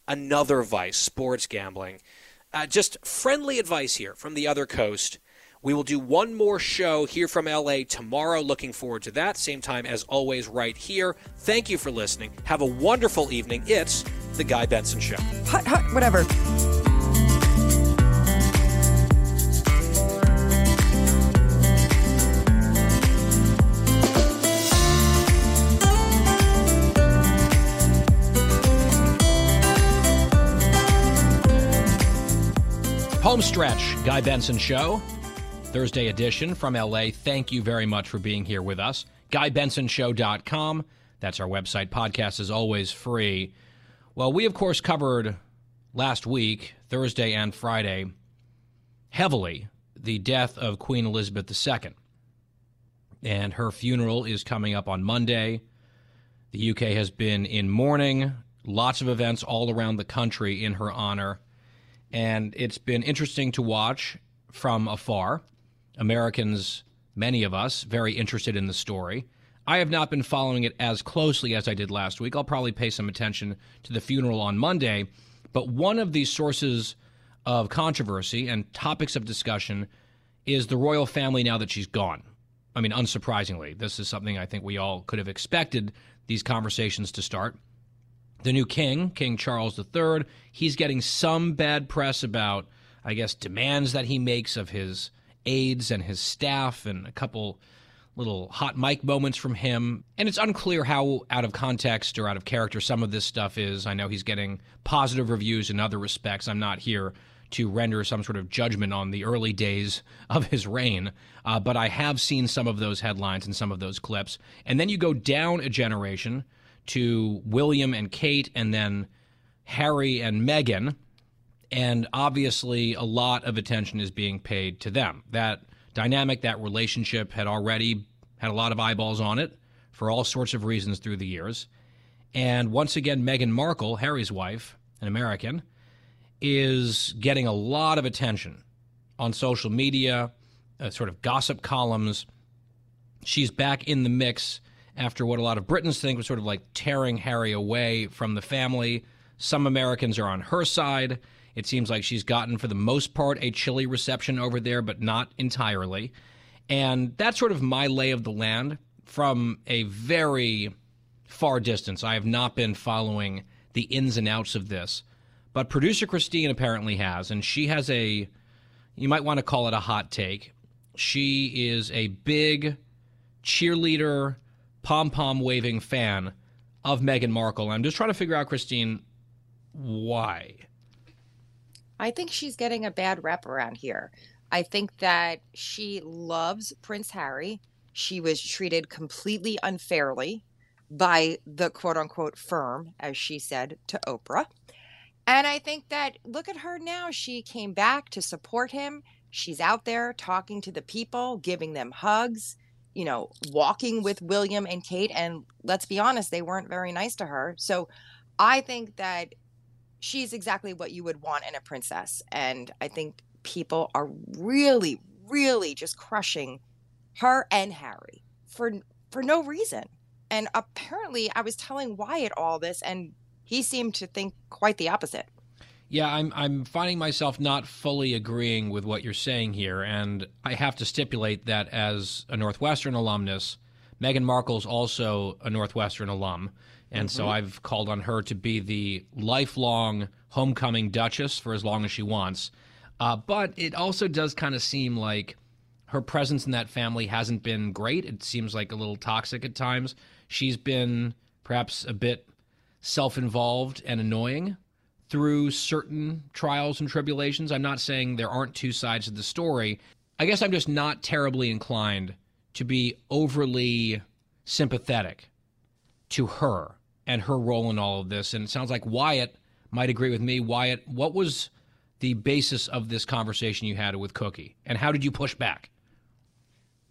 another vice, sports gambling. Uh, just friendly advice here from the other coast. We will do one more show here from LA tomorrow. Looking forward to that. Same time as always, right here. Thank you for listening. Have a wonderful evening. It's The Guy Benson Show. Hut, hut, whatever. Homestretch, Guy Benson Show, Thursday edition from LA. Thank you very much for being here with us. GuyBensonShow.com. That's our website. Podcast is always free. Well, we, of course, covered last week, Thursday and Friday, heavily the death of Queen Elizabeth II. And her funeral is coming up on Monday. The UK has been in mourning, lots of events all around the country in her honor. And it's been interesting to watch from afar. Americans, many of us, very interested in the story. I have not been following it as closely as I did last week. I'll probably pay some attention to the funeral on Monday. But one of these sources of controversy and topics of discussion is the royal family now that she's gone. I mean, unsurprisingly, this is something I think we all could have expected these conversations to start. The new king, King Charles III, he's getting some bad press about, I guess, demands that he makes of his aides and his staff, and a couple little hot mic moments from him. And it's unclear how out of context or out of character some of this stuff is. I know he's getting positive reviews in other respects. I'm not here to render some sort of judgment on the early days of his reign, uh, but I have seen some of those headlines and some of those clips. And then you go down a generation to William and Kate, and then Harry and Meghan. And obviously, a lot of attention is being paid to them. That dynamic, that relationship had already had a lot of eyeballs on it for all sorts of reasons through the years. And once again, Meghan Markle, Harry's wife, an American, is getting a lot of attention on social media, uh, sort of gossip columns. She's back in the mix after what a lot of Britons think was sort of like tearing Harry away from the family. Some Americans are on her side. It seems like she's gotten, for the most part, a chilly reception over there, but not entirely. And that's sort of my lay of the land from a very far distance. I have not been following the ins and outs of this. But producer Christine apparently has, and she has a, you might want to call it a hot take. She is a big cheerleader, pom pom waving fan of Meghan Markle. I'm just trying to figure out, Christine, why? I think she's getting a bad rep around here. I think that she loves Prince Harry. She was treated completely unfairly by the quote unquote firm, as she said to Oprah. And I think that look at her now. She came back to support him. She's out there talking to the people, giving them hugs, you know, walking with William and Kate. And let's be honest, they weren't very nice to her. So I think that she's exactly what you would want in a princess. And I think people are really, really just crushing her and Harry for for no reason. And apparently I was telling Wyatt all this and he seemed to think quite the opposite. Yeah, I'm I'm finding myself not fully agreeing with what you're saying here, and I have to stipulate that as a Northwestern alumnus, Meghan Markle's also a Northwestern alum, and mm-hmm. so I've called on her to be the lifelong homecoming Duchess for as long as she wants. Uh, but it also does kind of seem like her presence in that family hasn't been great. It seems like a little toxic at times. She's been perhaps a bit self involved and annoying through certain trials and tribulations. I'm not saying there aren't two sides of the story. I guess I'm just not terribly inclined to be overly sympathetic to her and her role in all of this. And it sounds like Wyatt might agree with me. Wyatt, what was the basis of this conversation you had with Cookie, and how did you push back?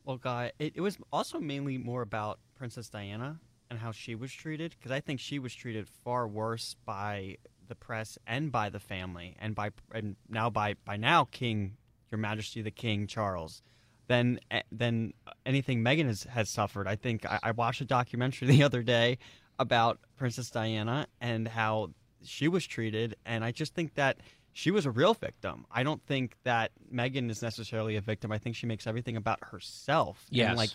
Well, Guy, it, it was also mainly more about Princess Diana and how she was treated, because I think she was treated far worse by the press and by the family, and by and now by by now King, Your Majesty the King Charles than eh, than anything Meghan has, has suffered. I think I, I, watched a documentary the other day about Princess Diana and how she was treated, and I just think that she was a real victim. I don't think that Meghan is necessarily a victim. I think she makes everything about herself. Yeah, like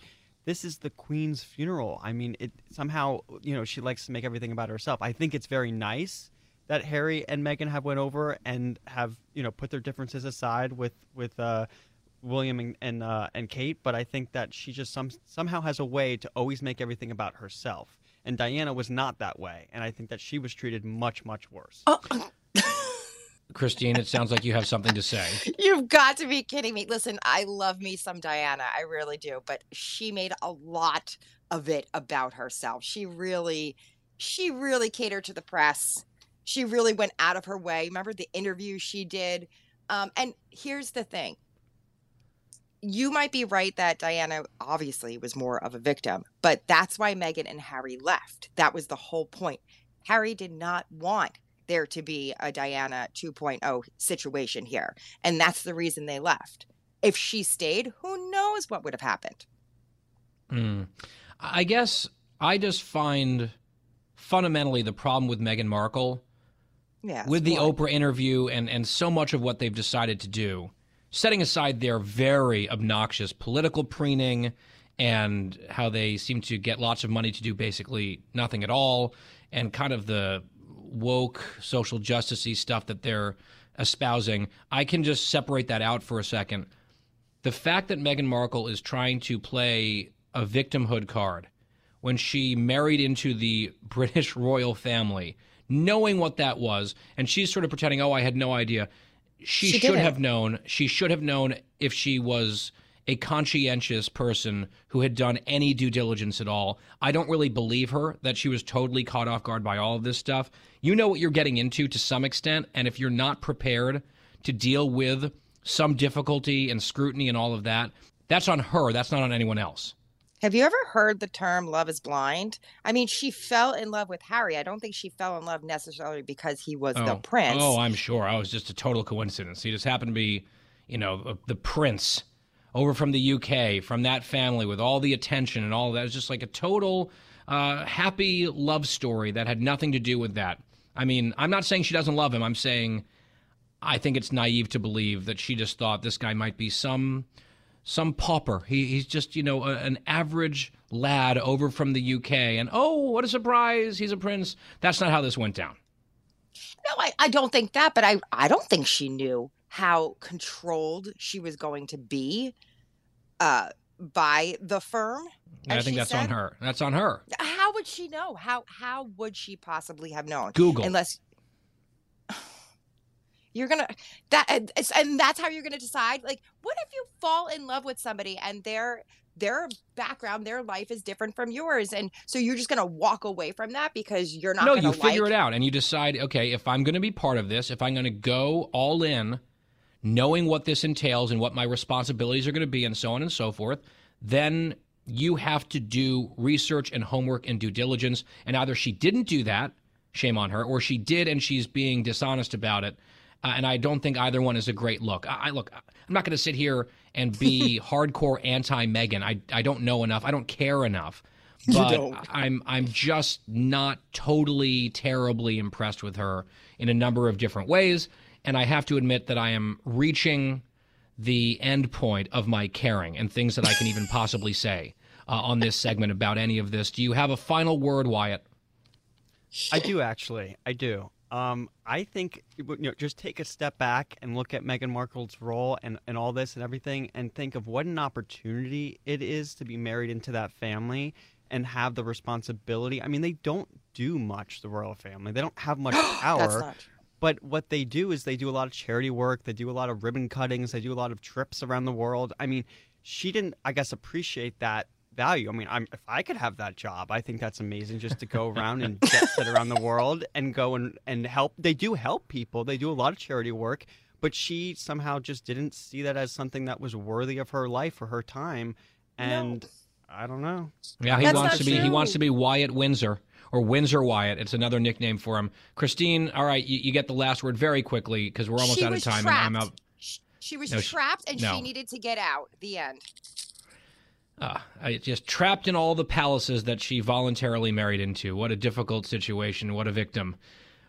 this is the queen's funeral. I mean, it somehow, you know, she likes to make everything about herself. I think it's very nice that Harry and Meghan have went over and have, you know, put their differences aside with with uh William and and, uh, and Kate, but I think that she just some somehow has a way to always make everything about herself and Diana was not that way, and I think that she was treated much much worse. Oh. Christine, it sounds like you have something to say. You've got to be kidding me. Listen, I love me some Diana. I really do. But she made a lot of it about herself. She really, she really catered to the press. She really went out of her way. Remember the interview she did? Um, and here's the thing you might be right that Diana obviously was more of a victim, but that's why Meghan and Harry left. That was the whole point. Harry did not want there to be a Diana 2.0 situation here. And that's the reason they left. if she stayed, who knows what would have happened? Mm. I guess I just find fundamentally the problem with Meghan Markle yeah, with the Oprah interview and, and so much of what they've decided to do, setting aside their very obnoxious political preening and how they seem to get lots of money to do basically nothing at all, and kind of the woke social justicey stuff that they're espousing, I can just separate that out for a second. The fact that Meghan Markle is trying to play a victimhood card when she married into the British royal family, knowing what that was, and she's sort of pretending, "Oh, I had no idea." She, She should didn't. have known. She should have known if she was a conscientious person who had done any due diligence at all. I don't really believe her that she was totally caught off guard by all of this stuff. You know what you're getting into to some extent, and if you're not prepared to deal with some difficulty and scrutiny and all of that, that's on her. That's not on anyone else. Have you ever heard the term love is blind? I mean, she fell in love with Harry. I don't think she fell in love necessarily because he was the prince. Oh, I'm sure. I was just a total coincidence. He just happened to be, you know, the, the prince over from the UK, from that family with all the attention and all that. It was just like a total uh, happy love story that had nothing to do with that. I mean, I'm not saying she doesn't love him. I'm saying I think it's naive to believe that she just thought this guy might be some some pauper. He, he's just, you know, a, an average lad over from the UK. And oh, what a surprise. He's a prince. That's not how this went down. No, I, I don't think that, but I, I don't think she knew how controlled she was going to be uh, by the firm. I think that's on her. That's on her. How would she know? How how would she possibly have known? Google. Unless you're gonna that and, that's how you're gonna decide. Like, what if you fall in love with somebody and their their background, their life is different from yours, and so you're just gonna walk away from that because you're not. no, gonna you figure like- it out and you decide, okay, if I'm going to be part of this, if I'm going to go all in, knowing what this entails and what my responsibilities are going to be and so on and so forth, then you have to do research and homework and due diligence. And either she didn't do that, shame on her, or she did and she's being dishonest about it. Uh, and I don't think either one is a great look. I, I look, I'm not going to sit here and be hardcore anti Meghan. I, I don't know enough. I don't care enough. But I'm I'm just not totally terribly impressed with her in a number of different ways, and I have to admit that I am reaching the end point of my caring and things that I can even possibly say uh, on this segment about any of this. Do you have a final word, Wyatt? I do actually. I do. Um, I think you know, just take a step back and look at Meghan Markle's role and, and all this and everything, and think of what an opportunity it is to be married into that family and have the responsibility. I mean, they don't do much. The royal family. They don't have much power. But what they do is they do a lot of charity work. They do a lot of ribbon cuttings. They do a lot of trips around the world. I mean, she didn't, I guess, appreciate that value. I mean, I'm, if I could have that job, I think that's amazing just to go around and jet set around the world and go and, and help. They do help people. They do a lot of charity work. But she somehow just didn't see that as something that was worthy of her life or her time. And I don't know. Yeah, he That's wants not to be he wants to be Wyatt Windsor or Windsor Wyatt. It's another nickname for him. Christine, all right, you, you get the last word very quickly because we're almost she out of time trapped. and I'm out. She was No, trapped and no. she needed to get out. The end. Uh, I- just trapped in all the palaces that she voluntarily married into. What a difficult situation. What a victim.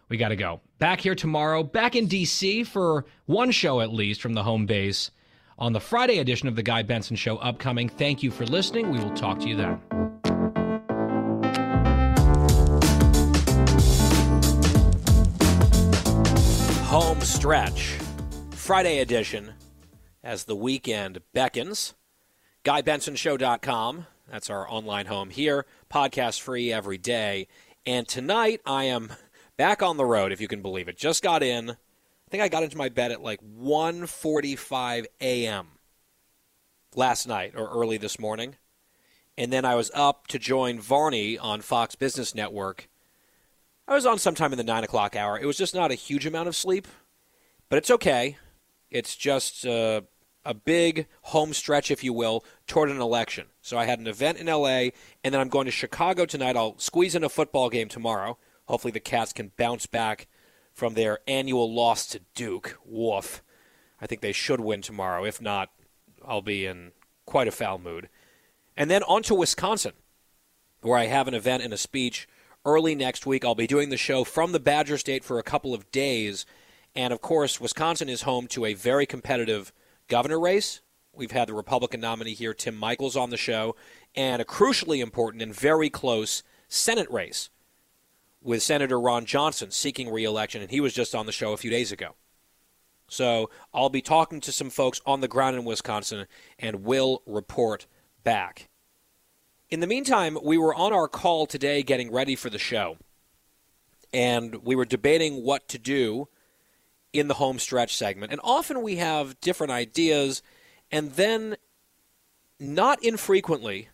We got to go. Back here tomorrow, back in D.C. for one show at least from the home base on the Friday edition of The Guy Benson Show upcoming. Thank you for listening. We will talk to you then. Home stretch, Friday edition, as the weekend beckons. GuyBensonShow.com. That's our online home here. Podcast free every day. And tonight I am back on the road, if you can believe it. Just got in. I think I got into my bed at like 1:45 a.m. last night or early this morning. And then I was up to join Varney on Fox Business Network. I was on sometime in the 9 o'clock hour. It was just not a huge amount of sleep, but it's okay. It's just uh, a big home stretch, if you will, toward an election. So I had an event in LA, and then I'm going to Chicago tonight. I'll squeeze in a football game tomorrow. Hopefully, the Cats can bounce back from their annual loss to Duke. Woof. I think they should win tomorrow. If not, I'll be in quite a foul mood. And then on to Wisconsin, where I have an event and a speech early next week. I'll be doing the show from the Badger State for a couple of days. And of course, Wisconsin is home to a very competitive governor race. We've had the Republican nominee here, Tim Michels, on the show, and a crucially important and very close Senate race with Senator Ron Johnson seeking reelection, and he was just on the show a few days ago. So I'll be talking to some folks on the ground in Wisconsin and will report back. In the meantime, we were on our call today getting ready for the show, and we were debating what to do in the home stretch segment. And often we have different ideas, and then not infrequently,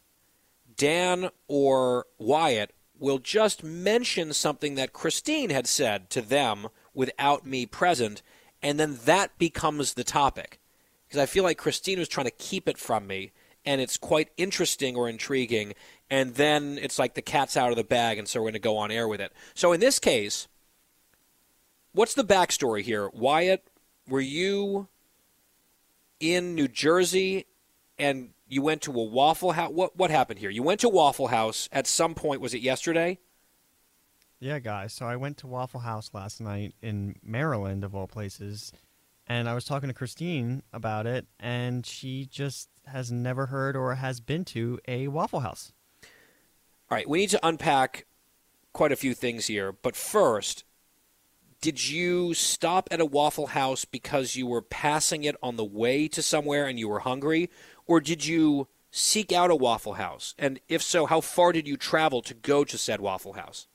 Dan or Wyatt will just mention something that Christine had said to them without me present, and then that becomes the topic. Because I feel like Christine was trying to keep it from me, and it's quite interesting or intriguing, and then it's like the cat's out of the bag, and so we're going to go on air with it. So in this case, what's the backstory here? Wyatt, were you in New Jersey and you went to a Waffle House? What, what happened here? You went to Waffle House at some point, was it yesterday? Yeah, guys. So I went to Waffle House last night in Maryland, of all places, and I was talking to Christine about it, and she just has never heard or has been to a Waffle House. All right, we need to unpack quite a few things here, but first, did you stop at a Waffle House because you were passing it on the way to somewhere and you were hungry, or did you seek out a Waffle House? And if so, how far did you travel to go to said Waffle House?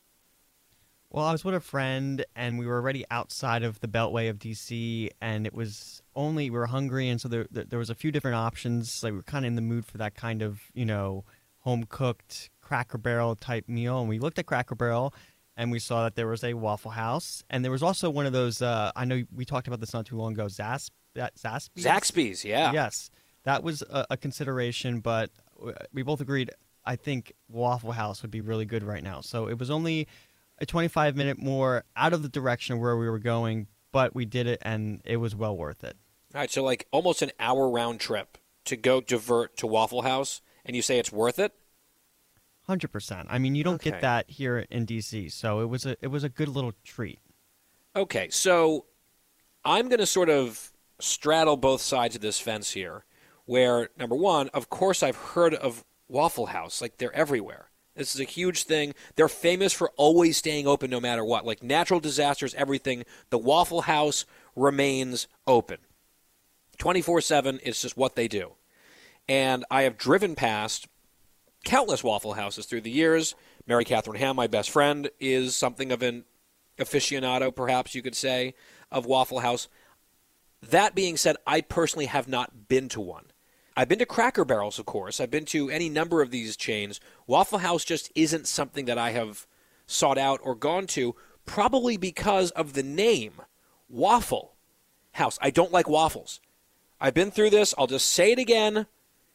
Well, I was with a friend, and we were already outside of the Beltway of DC, and it was only we were hungry, and so there there, was a few different options. Like we were kind of in the mood for that kind of you know home cooked Cracker Barrel type meal, and we looked at Cracker Barrel, and we saw that there was a Waffle House, and there was also one of those. Uh, I know we talked about this not too long ago. Zasp, Zaxby's. Zaxby's, yeah. Yes, that was a, a consideration, but we both agreed. I think Waffle House would be really good right now. So it was only a 25 minute more out of the direction of where we were going, but we did it and it was well worth it. All right, so like almost an hour round trip to go divert to Waffle House, and you say it's worth it? Hundred percent. I mean, you don't Okay. get that here in DC, so it was a it was a good little treat. Okay, so I'm going to sort of straddle both sides of this fence here. Where, number one, of course, I've heard of Waffle House. Like, they're everywhere. This is a huge thing. They're famous for always staying open no matter what. Like, natural disasters, everything. The Waffle House remains open 24 7. It's just what they do. And I have driven past countless Waffle Houses through the years. Mary Catherine Ham, my best friend, is something of an aficionado, perhaps you could say, of Waffle House. That being said, I personally have not been to one. I've been to Cracker Barrels, of course. I've been to any number of these chains. Waffle House just isn't something that I have sought out or gone to, probably because of the name Waffle House. I don't like waffles. I've been through this. I'll just say it again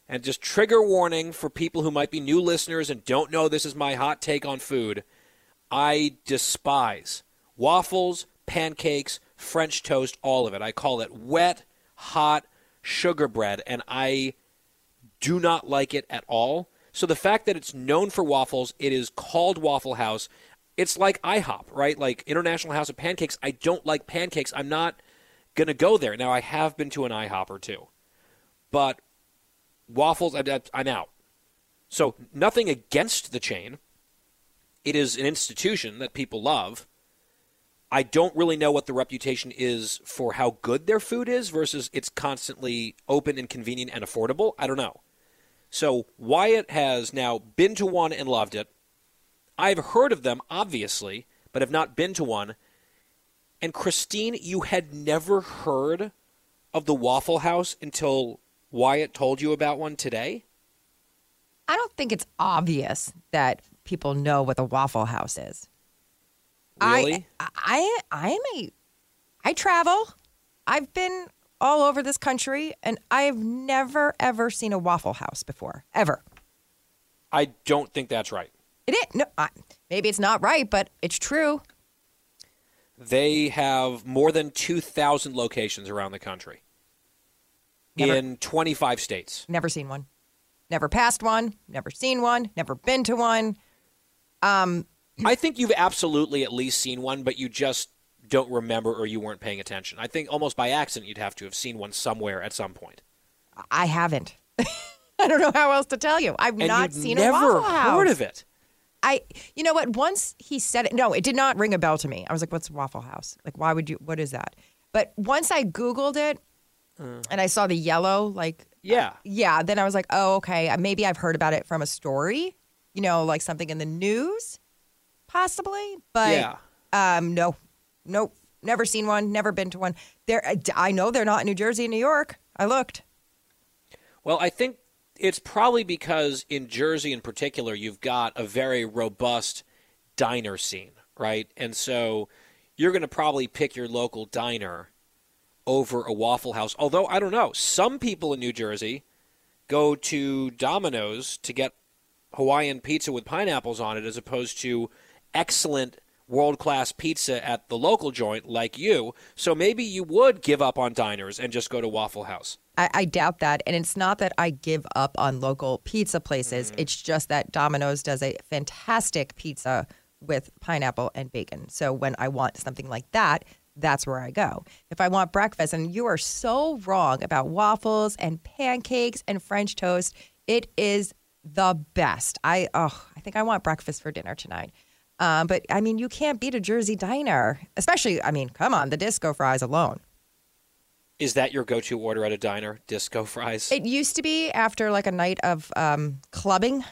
and just trigger warning for people who might be new listeners and don't know this is my hot take on food. I despise waffles, pancakes, French toast, all of it. I call it wet, hot sugar bread, and I do not like it at all. So the fact that it's known for waffles, it is called Waffle House. It's like IHOP, right? Like International House of Pancakes. I don't like pancakes. I'm not going to go there. Now, I have been to an IHOP or two, but waffles, I'm out. So nothing against the chain. It is an institution that people love. I don't really know what the reputation is for how good their food is versus it's constantly open and convenient and affordable. I don't know. So Wyatt has now been to one and loved it. I've heard of them, obviously, but have not been to one. And Christine, you had never heard of the Waffle House until Wyatt told you about one today? I don't think it's obvious that people know what the Waffle House is. Really? I, I, I am a, I travel. I've been all over this country, and I've never ever seen a Waffle House before, ever. I don't think that's right. It is no, I, maybe it's not right, but it's true. They have more than 2,000 locations around the country. Never. in 25 states. Never seen one. Never passed one. Never seen one. Never been to one. Um, I think you've absolutely at least seen one, but you just don't remember or you weren't paying attention. I think almost by accident you'd have to have seen one somewhere at some point. I haven't. I don't know how else to tell you. I've And not seen never a Waffle House. heard of it. I, you know what? Once he said it, no, it did not ring a bell to me. I was like, "What's Waffle House? Like, why would you? What is that?" But once I Googled it, Uh-huh. and I saw the yellow, like, uh, Yeah. yeah, then I was like, "Oh, okay. Uh, maybe I've heard about it from a story, you know, like something in the news, possibly." But Yeah. um, no, nope, never seen one, never been to one. There, I know they're not in New Jersey and New York. I looked. Well, I think it's probably because in Jersey in particular, you've got a very robust diner scene, right? And so you're going to probably pick your local diner over a Waffle House. Although, I don't know, some people in New Jersey go to Domino's to get Hawaiian pizza with pineapples on it as opposed to excellent world class pizza at the local joint like you. So maybe you would give up on diners and just go to Waffle House. I, I doubt that. And it's not that I give up on local pizza places. Mm-hmm. It's just that Domino's does a fantastic pizza with pineapple and bacon. So when I want something like that, that's where I go. If I want breakfast, and you are so wrong about waffles and pancakes and French toast, it is the best. I oh, I think I want breakfast for dinner tonight. Um, but I mean, you can't beat a Jersey diner, especially. I mean, come on, the disco fries alone. Is that your go-to order at a diner? Disco fries. It used to be after like a night of um, clubbing.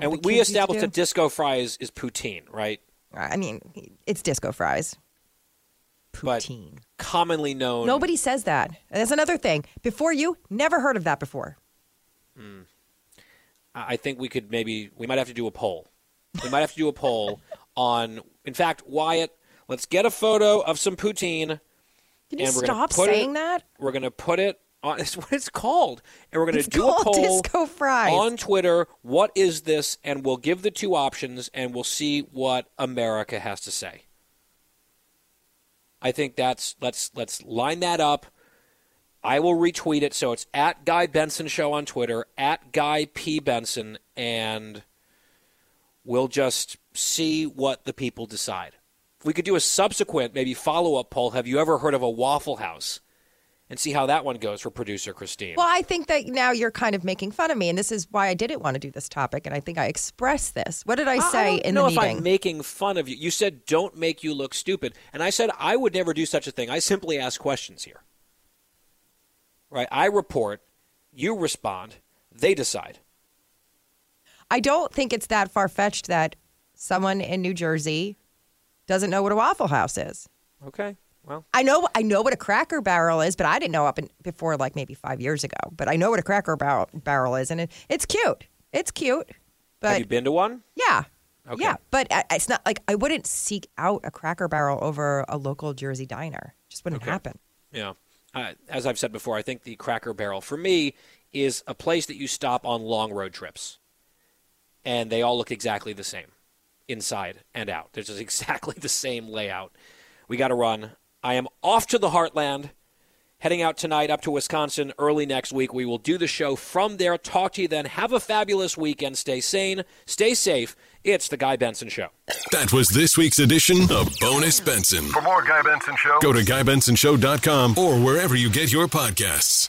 And we kids used to established that disco fries is poutine, right? I mean, it's disco fries. But Poutine. commonly known. Nobody says that. That's another thing. Before you, never heard of that before. Hmm. I I think we could maybe we might have to do a poll. We might have to do a poll on. In fact, Wyatt, let's get a photo of some poutine. Can you And we're gonna stop put it- saying that? We're going to put it on. It's what it's called, and we're going to do a poll on Twitter. What is this? And we'll give the two options, and we'll see what America has to say. I think that's let's let's line that up. I will retweet it, so it's at Guy Benson Show on Twitter, at Guy P Benson, and we'll just see what the people decide. We could do a subsequent, maybe follow up poll. Have you ever heard of a Waffle House? And see how that one goes for producer Christine. Well, I think that now you're kind of making fun of me, and this is why I didn't want to do this topic. And I think I expressed this. What did I say don't in know the if meeting? I'm making fun of you. You said don't make you look stupid, and I said I would never do such a thing. I simply ask questions here. Right? I report, you respond, they decide. I don't think it's that far fetched that someone in New Jersey doesn't know what a Waffle House is. Okay. Well, I know I know what a Cracker Barrel is, but I didn't know up in, before like maybe five years ago. But I know what a Cracker Barrel, barrel is, and it, it's cute. It's cute, but have you been to one? yeah, Okay. yeah. But I- it's not like I wouldn't seek out a Cracker Barrel over a local Jersey diner. It Just wouldn't Okay. happen. Yeah. Uh, as I've said before, I think the Cracker Barrel for me is a place that you stop on long road trips, and they all look exactly the same, inside and out. There's just exactly the same layout. We got to run. I am off to the Heartland, heading out tonight up to Wisconsin early next week. We will do the show from there. Talk to you then. Have a fabulous weekend. Stay sane. Stay safe. It's the Guy Benson Show. That was this week's edition of Bonus Benson. For more Guy Benson Show, Go to GuyBensonShow.com or wherever you get your podcasts.